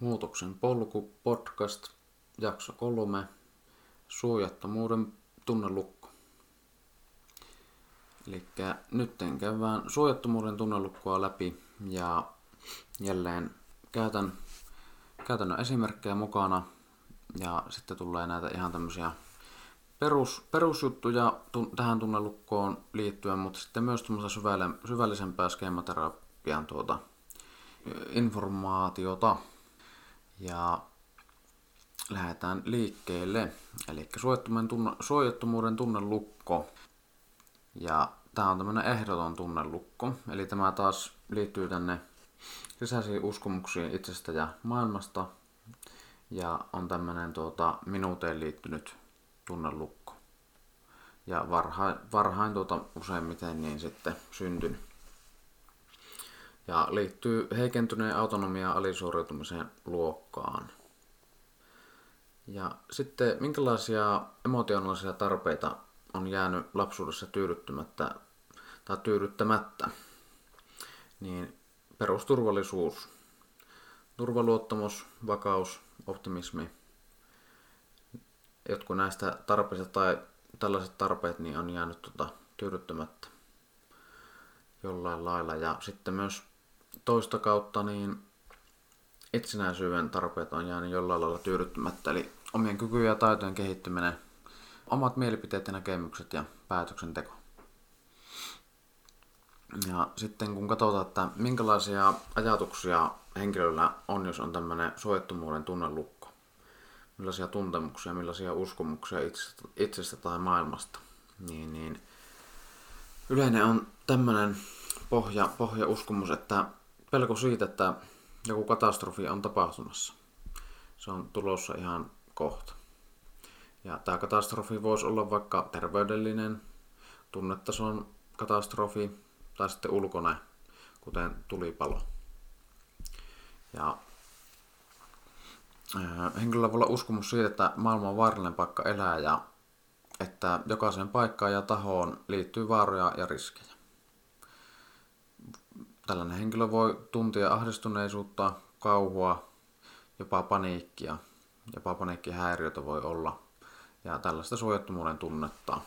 Muutoksen polku podcast, jakso kolme, suojattomuuden tunnelukko. Eli nyt käydään suojattomuuden tunnelukkoa läpi ja jälleen käytän käytännön esimerkkejä mukana ja sitten tulee näitä ihan tämmöisiä perus, perusjuttuja tähän tunnelukkoon liittyen, mutta sitten myös syvällisempää skeematerapian tuota, informaatiota ja lähdetään liikkeelle. Eli suojattomuuden, tunne, suojattomuuden tunnelukko. Ja tämä on tämmöinen ehdoton tunnelukko. Eli tämä taas liittyy tänne sisäisiin uskomuksiin itsestä ja maailmasta. Ja on tämmöinen tuota, minuuteen liittynyt tunnelukko. Ja varhain, varhain tuota, useimmiten niin sitten syntynyt ja liittyy heikentyneen autonomia alisuoriutumisen luokkaan. Ja sitten minkälaisia emotionaalisia tarpeita on jäänyt lapsuudessa tyydyttämättä tai tyydyttämättä, niin perusturvallisuus, turvaluottamus, vakaus, optimismi, jotkut näistä tarpeista tai tällaiset tarpeet niin on jäänyt tuota, tyydyttämättä jollain lailla. Ja sitten myös toista kautta niin itsenäisyyden tarpeet on jäänyt jollain lailla tyydyttämättä, eli omien kykyjen ja taitojen kehittyminen, omat mielipiteet ja näkemykset ja päätöksenteko. Ja sitten kun katsotaan, että minkälaisia ajatuksia henkilöllä on, jos on tämmöinen suojattomuuden tunnelukko, millaisia tuntemuksia, millaisia uskomuksia itsestä, itsestä tai maailmasta, niin, niin yleinen on tämmöinen pohja, pohjauskomus, että pelko siitä, että joku katastrofi on tapahtumassa. Se on tulossa ihan kohta. Ja tämä katastrofi voisi olla vaikka terveydellinen, tunnetason katastrofi tai sitten ulkone, kuten tulipalo. Ja henkilöllä voi olla uskomus siitä, että maailma on vaarallinen paikka elää ja että jokaiseen paikkaan ja tahoon liittyy vaaroja ja riskejä. Tällainen henkilö voi tuntia ahdistuneisuutta, kauhua, jopa paniikkia. Jopa paniikkihäiriötä voi olla. Ja tällaista suojattomuuden tunnetta.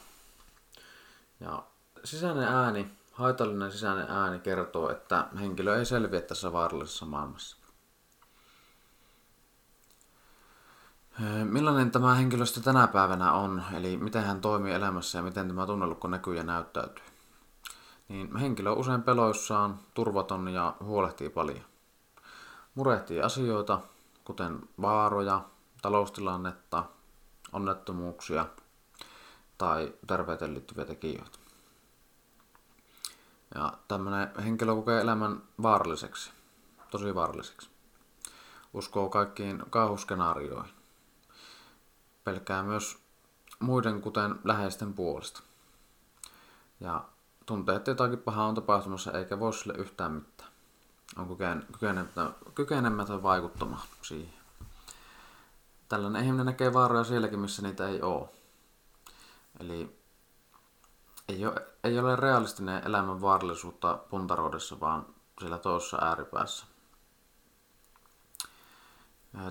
Ja sisäinen ääni, haitallinen sisäinen ääni kertoo, että henkilö ei selviä tässä vaarallisessa maailmassa. Millainen tämä henkilöstö tänä päivänä on, eli miten hän toimii elämässä ja miten tämä tunnelukko näkyy ja näyttäytyy? Niin henkilö usein peloissaan, turvaton ja huolehtii paljon. Murehtii asioita, kuten vaaroja, taloustilannetta, onnettomuuksia tai terveyteen liittyviä tekijöitä. Ja tämmöinen henkilö kokee elämän vaaralliseksi, tosi vaaralliseksi. Uskoo kaikkiin kauhuskenaarioihin. Pelkää myös muiden kuten läheisten puolesta. Ja tuntee, että jotakin pahaa on tapahtumassa eikä voi sille yhtään mitään. On kykenemätön, kykenemätön vaikuttamaan siihen. Tällainen ihminen näkee vaaroja sielläkin, missä niitä ei ole. Eli ei ole, ei ole realistinen elämän vaarallisuutta puntaroidessa, vaan sillä toisessa ääripäässä.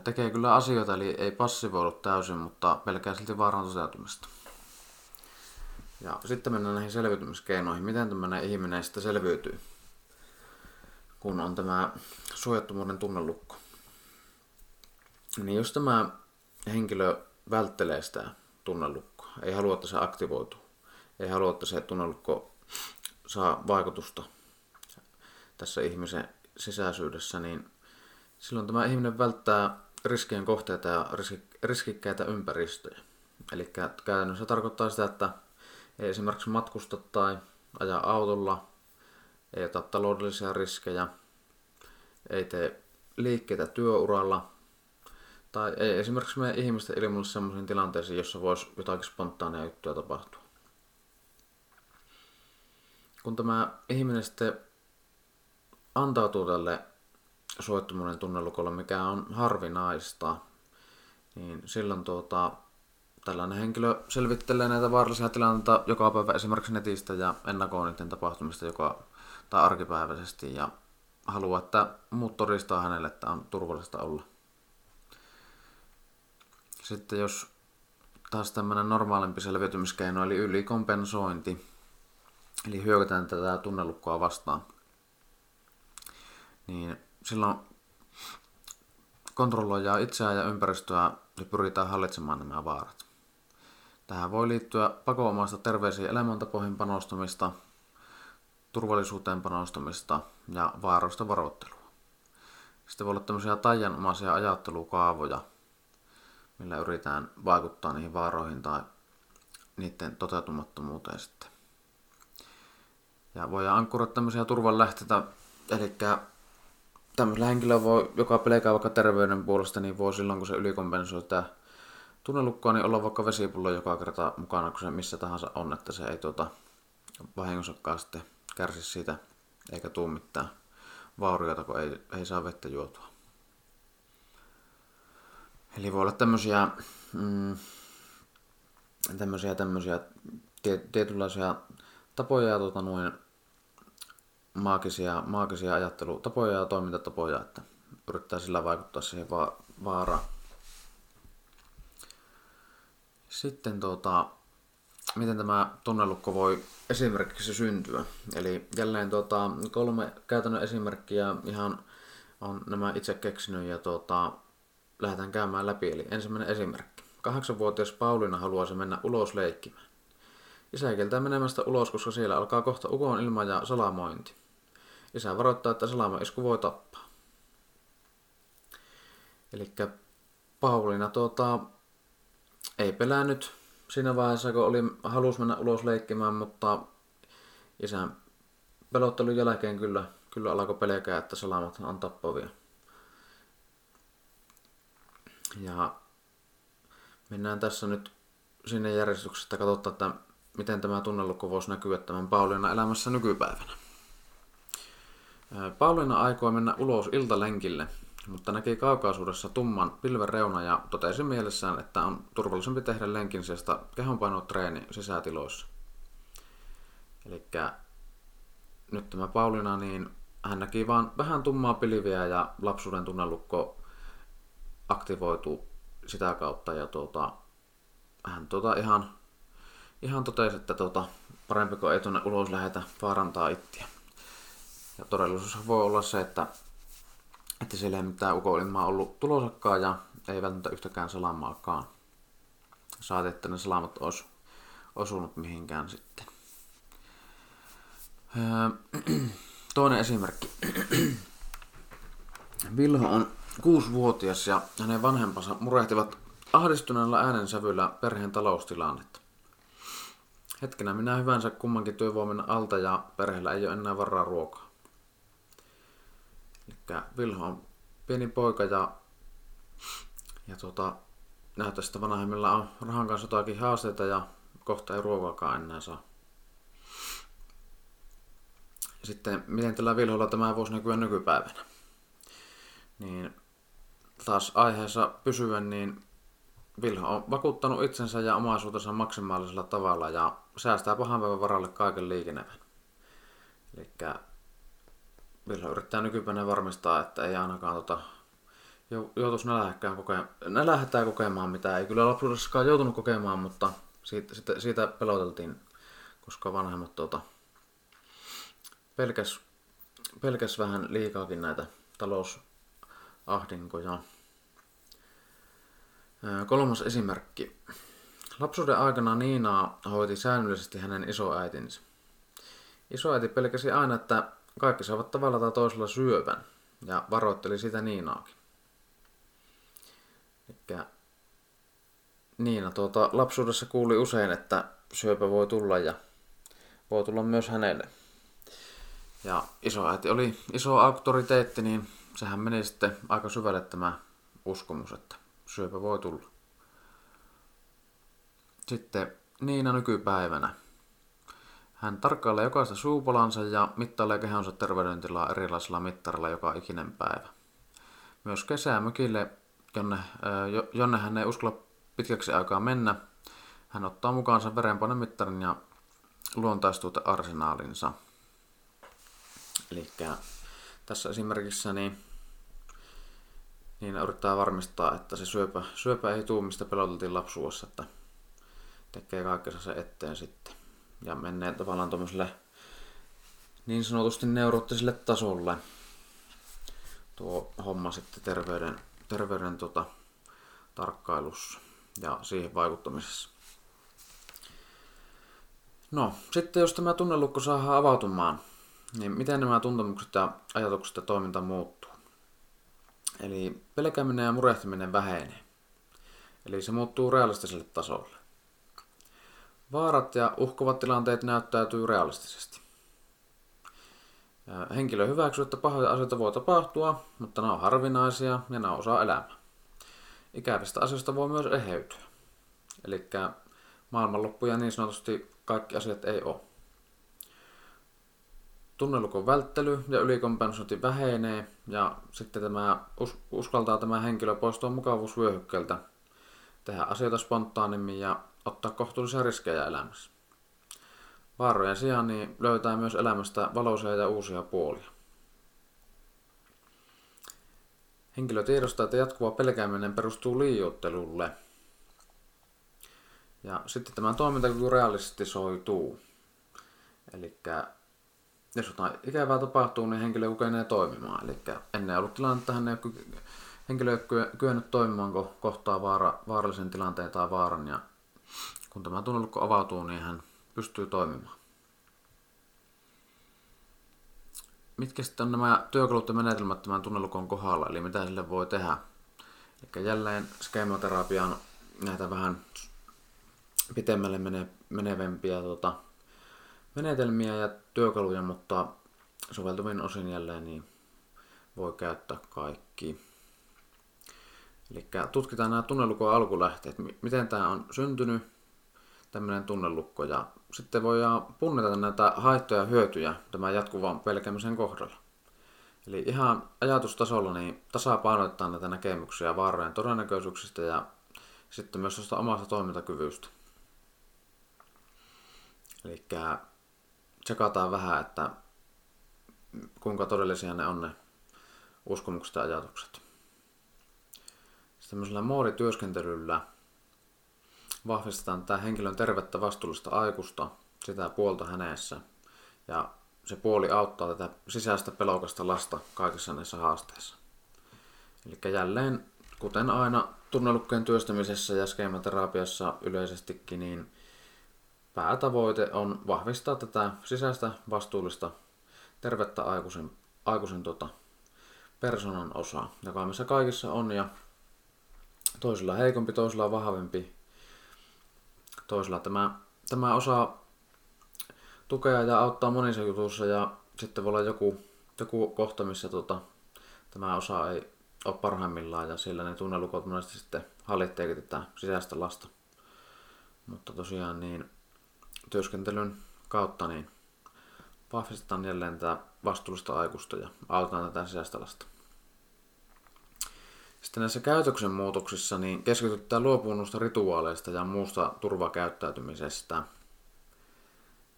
Tekee kyllä asioita, eli ei passivoidu täysin, mutta pelkää silti vaaran toteutumista. Ja sitten mennään näihin selviytymiskeinoihin. Miten tämmöinen ihminen sitten selviytyy, kun on tämä suojattomuuden tunnelukko. Niin jos tämä henkilö välttelee sitä tunnelukkoa, ei halua, että se aktivoituu, ei halua, että se tunnelukko saa vaikutusta tässä ihmisen sisäisyydessä, niin silloin tämä ihminen välttää riskien kohteita ja riskikkäitä ympäristöjä. Eli käytännössä tarkoittaa sitä, että ei esimerkiksi matkusta tai ajaa autolla, ei ota taloudellisia riskejä, ei tee liikkeitä työuralla, tai ei esimerkiksi mene ihmisten ilmoille sellaisiin tilanteisiin, jossa voisi jotakin spontaania juttuja tapahtua. Kun tämä ihminen sitten antautuu tälle soittomuuden tunnelukolle, mikä on harvinaista, niin silloin tuota, tällainen henkilö selvittelee näitä vaarallisia tilanteita joka päivä esimerkiksi netistä ja ennakoo niiden tapahtumista joka, tai arkipäiväisesti ja haluaa, että muut todistaa hänelle, että on turvallista olla. Sitten jos taas tämmöinen normaalimpi selviytymiskeino, eli ylikompensointi, eli hyökätään tätä tunnelukkoa vastaan, niin silloin kontrolloidaan itseään ja ympäristöä ja pyritään hallitsemaan nämä vaarat. Tähän voi liittyä pakoomaista terveisiin elämäntapoihin panostamista, turvallisuuteen panostamista ja vaaroista varoittelua. Sitten voi olla tämmöisiä taianomaisia ajattelukaavoja, millä yritetään vaikuttaa niihin vaaroihin tai niiden toteutumattomuuteen sitten. Ja voidaan ankkuroida tämmöisiä turvanlähteitä, eli tämmöisellä henkilöllä voi, joka pelkää vaikka terveyden puolesta, niin voi silloin kun se ylikompensoi tämä tunnelukkoa, niin olla vaikka vesipullo joka kerta mukana, kun se missä tahansa on, että se ei tuota, vahingossakaan sitten kärsi siitä, eikä tuu mitään vaurioita, kun ei, ei saa vettä juotua. Eli voi olla tämmöisiä, mm, tämmöisiä, tämmöisiä tietynlaisia tapoja ja tuota, noin, maagisia, maagisia ajattelutapoja ja toimintatapoja, että yrittää sillä vaikuttaa siihen va- vaaraan. Sitten tuota, miten tämä tunnelukko voi esimerkiksi syntyä. Eli jälleen tuota, kolme käytännön esimerkkiä ihan on nämä itse keksinyt ja tuota, lähdetään käymään läpi. Eli ensimmäinen esimerkki. Kahdeksanvuotias Pauliina haluaisi mennä ulos leikkimään. Isä kieltää menemästä ulos, koska siellä alkaa kohta ukon ilma ja salamointi. Isä varoittaa, että salamaisku voi tappaa. Eli Pauliina tuota, ei pelännyt siinä vaiheessa, kun oli, halus mennä ulos leikkimään, mutta isän pelottelun jälkeen kyllä, kyllä alkoi pelkää, että salamat on tappavia. Ja mennään tässä nyt sinne järjestyksestä katsotaan, että miten tämä tunnelukko voisi näkyä tämän Pauliina elämässä nykypäivänä. Pauliina aikoi mennä ulos iltalenkille, mutta näki kaukaisuudessa tumman pilven reuna ja totesi mielessään, että on turvallisempi tehdä lenkin sijasta kehonpainotreeni sisätiloissa. Eli nyt tämä Pauliina, niin hän näki vaan vähän tummaa pilviä ja lapsuuden tunnelukko aktivoituu sitä kautta ja tuota, hän tuota ihan, ihan totesi, että tuota, parempi kuin ei tuonne ulos lähetä vaarantaa ittiä. Ja todellisuus voi olla se, että, että siellä ei mitään ukoilmaa ollut tulosakkaan ja ei välttämättä yhtäkään salamaakaan. Saati, että ne salamat olisi osunut mihinkään sitten. Öö, toinen esimerkki. Vilho on kuusivuotias ja hänen vanhempansa murehtivat ahdistuneella äänensävyllä perheen taloustilannetta. Hetkenä minä hyvänsä kummankin työvoimen alta ja perheellä ei ole enää varaa ruokaa. Vilho on pieni poika ja, ja tuota, näyttää, että vanhemmilla on rahan kanssa jotakin haasteita ja kohta ei ruokaakaan enää saa. Sitten miten tällä Vilholla tämä voisi näkyä nykypäivänä? Niin taas aiheessa pysyen, niin Vilho on vakuuttanut itsensä ja omaisuutensa maksimaalisella tavalla ja säästää pahan päivän varalle kaiken liikenevän. Eli Vilho yrittää nykypäivänä varmistaa, että ei ainakaan tota, joutuisi nälähäkkään kokemaan, nälähättää kokemaan, mitä ei kyllä lapsuudessakaan joutunut kokemaan, mutta siitä, siitä, siitä peloteltiin, koska vanhemmat tota, pelkäs, pelkäs vähän liikaakin näitä talousahdinkoja. Kolmas esimerkki. Lapsuuden aikana Niinaa hoiti säännöllisesti hänen isoäitinsä. Isoäiti pelkäsi aina, että kaikki saavat tavalla tai toisella syövän ja varoitteli sitä Niinaakin. Elikkä Niina tuota, lapsuudessa kuuli usein, että syöpä voi tulla ja voi tulla myös hänelle. Ja isoäiti oli iso auktoriteetti, niin sehän meni sitten aika syvälle tämä uskomus, että syöpä voi tulla. Sitten Niina nykypäivänä. Hän tarkkailee jokaista suupolansa ja mittailee kehonsa terveydentilaa erilaisilla mittarilla joka ikinen päivä. Myös kesämökille, jonne, jonne hän ei uskalla pitkäksi aikaa mennä, hän ottaa mukaansa verenpainemittarin ja luontaistuutearsenaalinsa. Eli tässä esimerkissä niin niin yrittää varmistaa, että se syöpä, syöpä ei tuu, mistä peloteltiin lapsuudessa, että tekee kaikkensa se eteen sitten. Ja menee tavallaan tuommoiselle niin sanotusti neuroottiselle tasolle tuo homma sitten terveyden, terveyden tota, tarkkailussa ja siihen vaikuttamisessa. No, sitten jos tämä tunnelukko saadaan avautumaan, niin miten nämä tuntemukset ja ajatukset ja toiminta muuttuu? Eli pelkääminen ja murehtiminen vähenee. Eli se muuttuu realistiselle tasolle. Vaarat ja uhkuvat tilanteet näyttäytyy realistisesti. Henkilö hyväksyy, että pahoja asioita voi tapahtua, mutta nämä on harvinaisia ja nämä on osa elämää. Ikävistä asioista voi myös eheytyä. Eli maailmanloppuja niin sanotusti kaikki asiat ei ole. Tunnelukon välttely ja ylikompensointi vähenee ja sitten tämä uskaltaa tämä henkilö poistua mukavuusvyöhykkeeltä, tehdä asioita spontaanimmin ja ottaa kohtuullisia riskejä elämässä. Vaarojen sijaan niin löytää myös elämästä valoisia ja uusia puolia. Henkilö tiedostaa, että jatkuva pelkääminen perustuu liioittelulle. Ja sitten tämä toimintakyky realistisoituu. Eli jos jotain ikävää tapahtuu, niin henkilö kykenee toimimaan. Eli ennen ollut tilanne, että hän ei ole henkilö ei kyennyt toimimaan, kun kohtaa vaara, vaarallisen tilanteen tai vaaran. Ja kun tämä tunnelukko avautuu, niin hän pystyy toimimaan. Mitkä sitten on nämä työkalut ja menetelmät tämän tunnelukon kohdalla, eli mitä sille voi tehdä? Eli jälleen skemoterapian näitä vähän pitemmälle mene, menevempiä tuota, menetelmiä ja työkaluja, mutta soveltuvin osin jälleen niin voi käyttää kaikki. Eli tutkitaan nämä tunnelukon alkulähteet, miten tämä on syntynyt, tämmöinen tunnelukko, ja sitten voidaan punnita näitä haittoja ja hyötyjä tämän jatkuvan pelkäämisen kohdalla. Eli ihan ajatustasolla niin tasapainotetaan näitä näkemyksiä vaarojen todennäköisyyksistä ja sitten myös tuosta omasta toimintakyvystä. Eli tsekataan vähän, että kuinka todellisia ne on ne uskomukset ja ajatukset. Tämmöisellä moodityöskentelyllä vahvistetaan tämä henkilön tervettä vastuullista aikusta, sitä puolta hänessä. Ja se puoli auttaa tätä sisäistä pelokasta lasta kaikissa näissä haasteissa. Eli jälleen, kuten aina tunnelukkojen työstämisessä ja skeematerapiassa yleisestikin, niin päätavoite on vahvistaa tätä sisäistä vastuullista tervettä aikuisen, aikuisen tota, persoonan osaa, joka missä kaikissa on ja toisilla heikompi, toisilla vahvempi, toisella tämä, tämä osaa tukea ja auttaa monissa jutuissa ja sitten voi olla joku, joku kohta, missä tota, tämä osa ei ole parhaimmillaan ja siellä ne tunnelukot monesti sitten hallitteekin tätä sisäistä lasta. Mutta tosiaan niin työskentelyn kautta niin vahvistetaan jälleen tätä vastuullista aikuista ja autetaan tätä sisäistä lasta. Sitten näissä käytöksen muutoksissa niin keskitytään luopumaan rituaaleista ja muusta turvakäyttäytymisestä.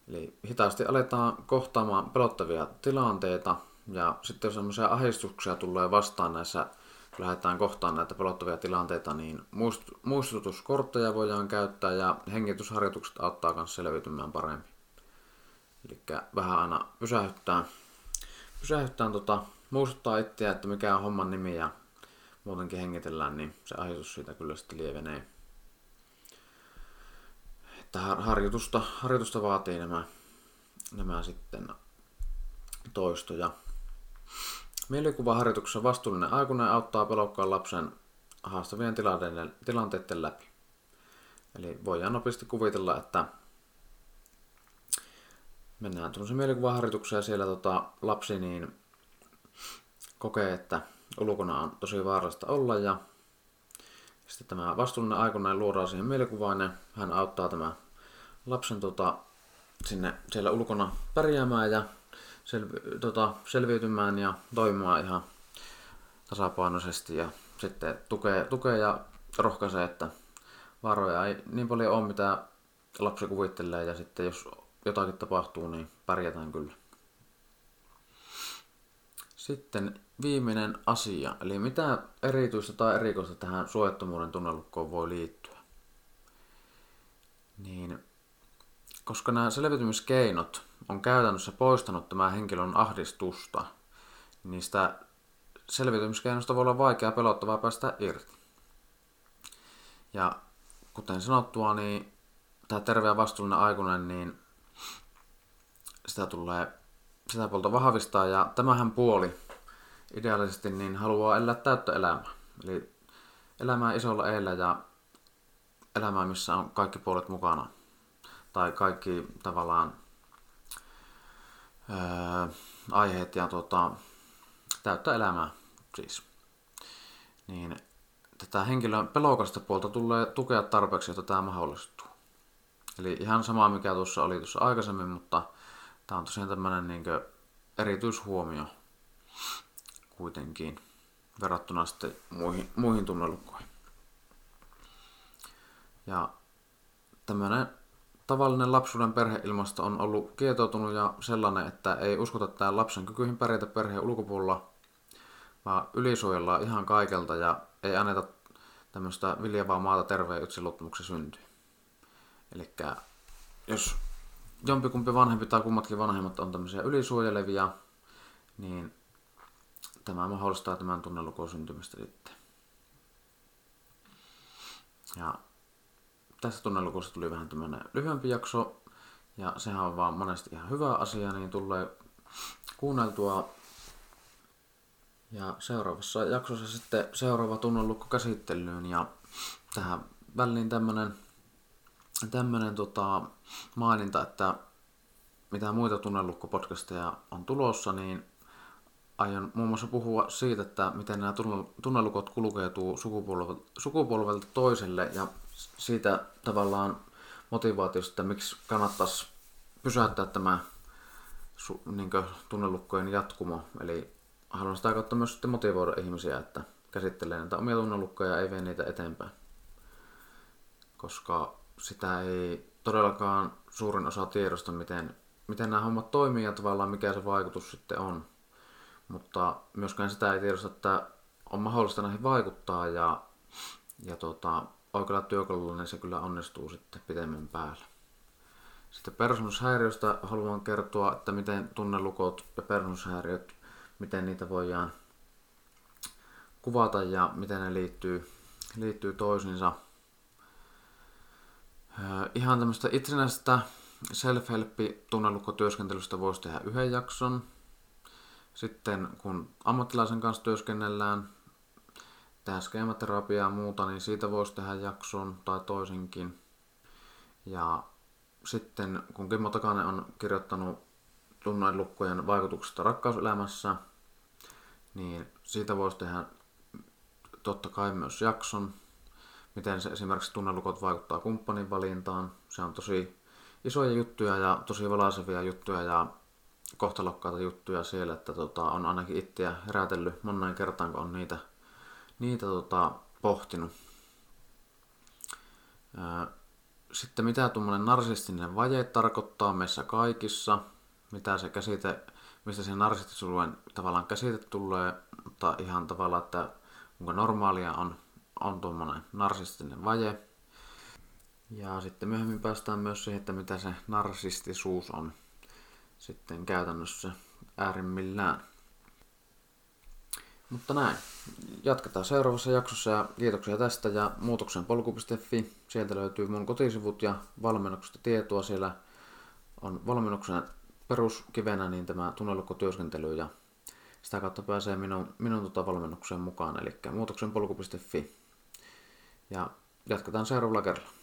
Eli hitaasti aletaan kohtaamaan pelottavia tilanteita ja sitten jos sellaisia ahdistuksia tulee vastaan näissä, kun lähdetään kohtaan näitä pelottavia tilanteita, niin muistutuskortteja voidaan käyttää ja hengitysharjoitukset auttaa myös selviytymään paremmin. Eli vähän aina pysähyttää, pysähyttää tota, muistuttaa itseä, että mikä on homman nimi ja muutenkin hengitellään, niin se ahdistus siitä kyllä sitten lievenee. Että harjoitusta, harjoitusta vaatii nämä, nämä sitten toistoja. Mielikuvaharjoituksessa vastuullinen aikuinen auttaa pelokkaan lapsen haastavien tilanteiden, tilanteiden läpi. Eli voidaan nopeasti kuvitella, että mennään tuollaisen mielikuvaharjoitukseen ja siellä tota, lapsi niin kokee, että ulkona on tosi vaarallista olla ja sitten tämä vastuullinen aikuinen luodaan siihen mielikuvaan ja hän auttaa tämä lapsen tota, sinne siellä ulkona pärjäämään ja selvi, tota, selviytymään ja toimimaan ihan tasapainoisesti ja sitten tukee, tukee ja rohkaisee, että vaaroja ei niin paljon ole, mitä lapsi kuvittelee ja sitten jos jotakin tapahtuu, niin pärjätään kyllä. Sitten viimeinen asia, eli mitä erityistä tai erikoista tähän suojattomuuden tunnelukkoon voi liittyä. Niin, koska nämä selviytymiskeinot on käytännössä poistanut tämän henkilön ahdistusta, sitä selviytymiskeinosta voi olla vaikea pelottavaa päästä irti. Ja kuten sanottua, niin tämä terve ja vastuullinen aikuinen, niin sitä tulee sitä puolta vahvistaa. Ja tämähän puoli ideaalisesti niin haluaa elää täyttä elämää. Eli elämää isolla eellä ja elämää, missä on kaikki puolet mukana. Tai kaikki tavallaan ää, aiheet ja tuota, täyttä elämää siis. Niin tätä henkilön pelokasta puolta tulee tukea tarpeeksi, jotta tämä mahdollistuu. Eli ihan sama mikä tuossa oli tuossa aikaisemmin, mutta tämä on tosiaan tämmöinen niin erityishuomio kuitenkin verrattuna sitten muihin, muihin tunnelukkoihin. Ja tämmöinen tavallinen lapsuuden perheilmasto on ollut kietoutunut ja sellainen, että ei uskota tämän lapsen kykyihin pärjätä perheen ulkopuolella, vaan ylisuojellaan ihan kaikelta ja ei anneta tämmöistä viljavaa maata terveen yksilottumuksen syntyy. Eli jos jompikumpi vanhempi tai kummatkin vanhemmat on tämmöisiä ylisuojelevia, niin tämä mahdollistaa tämän tunnelukon syntymistä sitten. Ja tässä tunnelukussa tuli vähän tämmöinen lyhyempi jakso, ja sehän on vaan monesti ihan hyvä asia, niin tulee kuunneltua. Ja seuraavassa jaksossa sitten seuraava tunnelukko käsittelyyn, ja tähän väliin tämmönen, tämmönen tota, maininta, että mitä muita tunnelukkopodcasteja on tulossa, niin aion muun muassa puhua siitä, että miten nämä tunnelukot kulkeutuu sukupolvelta, sukupolvelta toiselle ja siitä tavallaan motivaatiosta, että miksi kannattaisi pysäyttää tämä niin tunnelukkojen jatkumo. Eli haluan sitä kautta myös sitten motivoida ihmisiä, että käsittelee näitä omia tunnelukkoja ja ei vie niitä eteenpäin. Koska sitä ei todellakaan suurin osa tiedosta, miten, miten nämä hommat toimii ja tavallaan mikä se vaikutus sitten on. Mutta myöskään sitä ei tiedosta, että on mahdollista näihin vaikuttaa ja, ja tota, oikealla työkalulla niin se kyllä onnistuu sitten pitemmän päällä. Sitten persoonallisuushäiriöstä haluan kertoa, että miten tunnelukot ja persoonallisuushäiriöt, miten niitä voidaan kuvata ja miten ne liittyy, liittyy toisiinsa. Ihan tämmöistä itsenäisestä self-help-tunnelukkotyöskentelystä voisi tehdä yhden jakson. Sitten kun ammattilaisen kanssa työskennellään, tehdä skeematerapiaa ja muuta, niin siitä voisi tehdä jakson tai toisinkin. Ja sitten kun Kimmo Takanen on kirjoittanut tunnelukkojen vaikutuksesta rakkauselämässä, niin siitä voisi tehdä totta kai myös jakson, miten se esimerkiksi tunnelukot vaikuttaa kumppanin valintaan. Se on tosi isoja juttuja ja tosi valaisevia juttuja ja kohtalokkaita juttuja siellä, että tota, on ainakin itseä herätellyt moneen kertaan, kun on niitä, niitä tota, pohtinut. Sitten mitä tuommoinen narsistinen vaje tarkoittaa meissä kaikissa, mitä se käsite, mistä se narsistisuuden tavallaan käsite tulee, mutta ihan tavallaan, että onko normaalia on, on tuommoinen narsistinen vaje. Ja sitten myöhemmin päästään myös siihen, että mitä se narsistisuus on sitten käytännössä äärimmillään. Mutta näin. Jatketaan seuraavassa jaksossa ja kiitoksia tästä ja muutoksen polku.fi. Sieltä löytyy mun kotisivut ja valmennuksesta tietoa. Siellä on valmennuksen peruskivenä niin tämä tunnelukkotyöskentely ja sitä kautta pääsee minun, minun tota valmennukseen mukaan, eli muutoksen polku.fi. Ja jatketaan seuraavalla kerralla.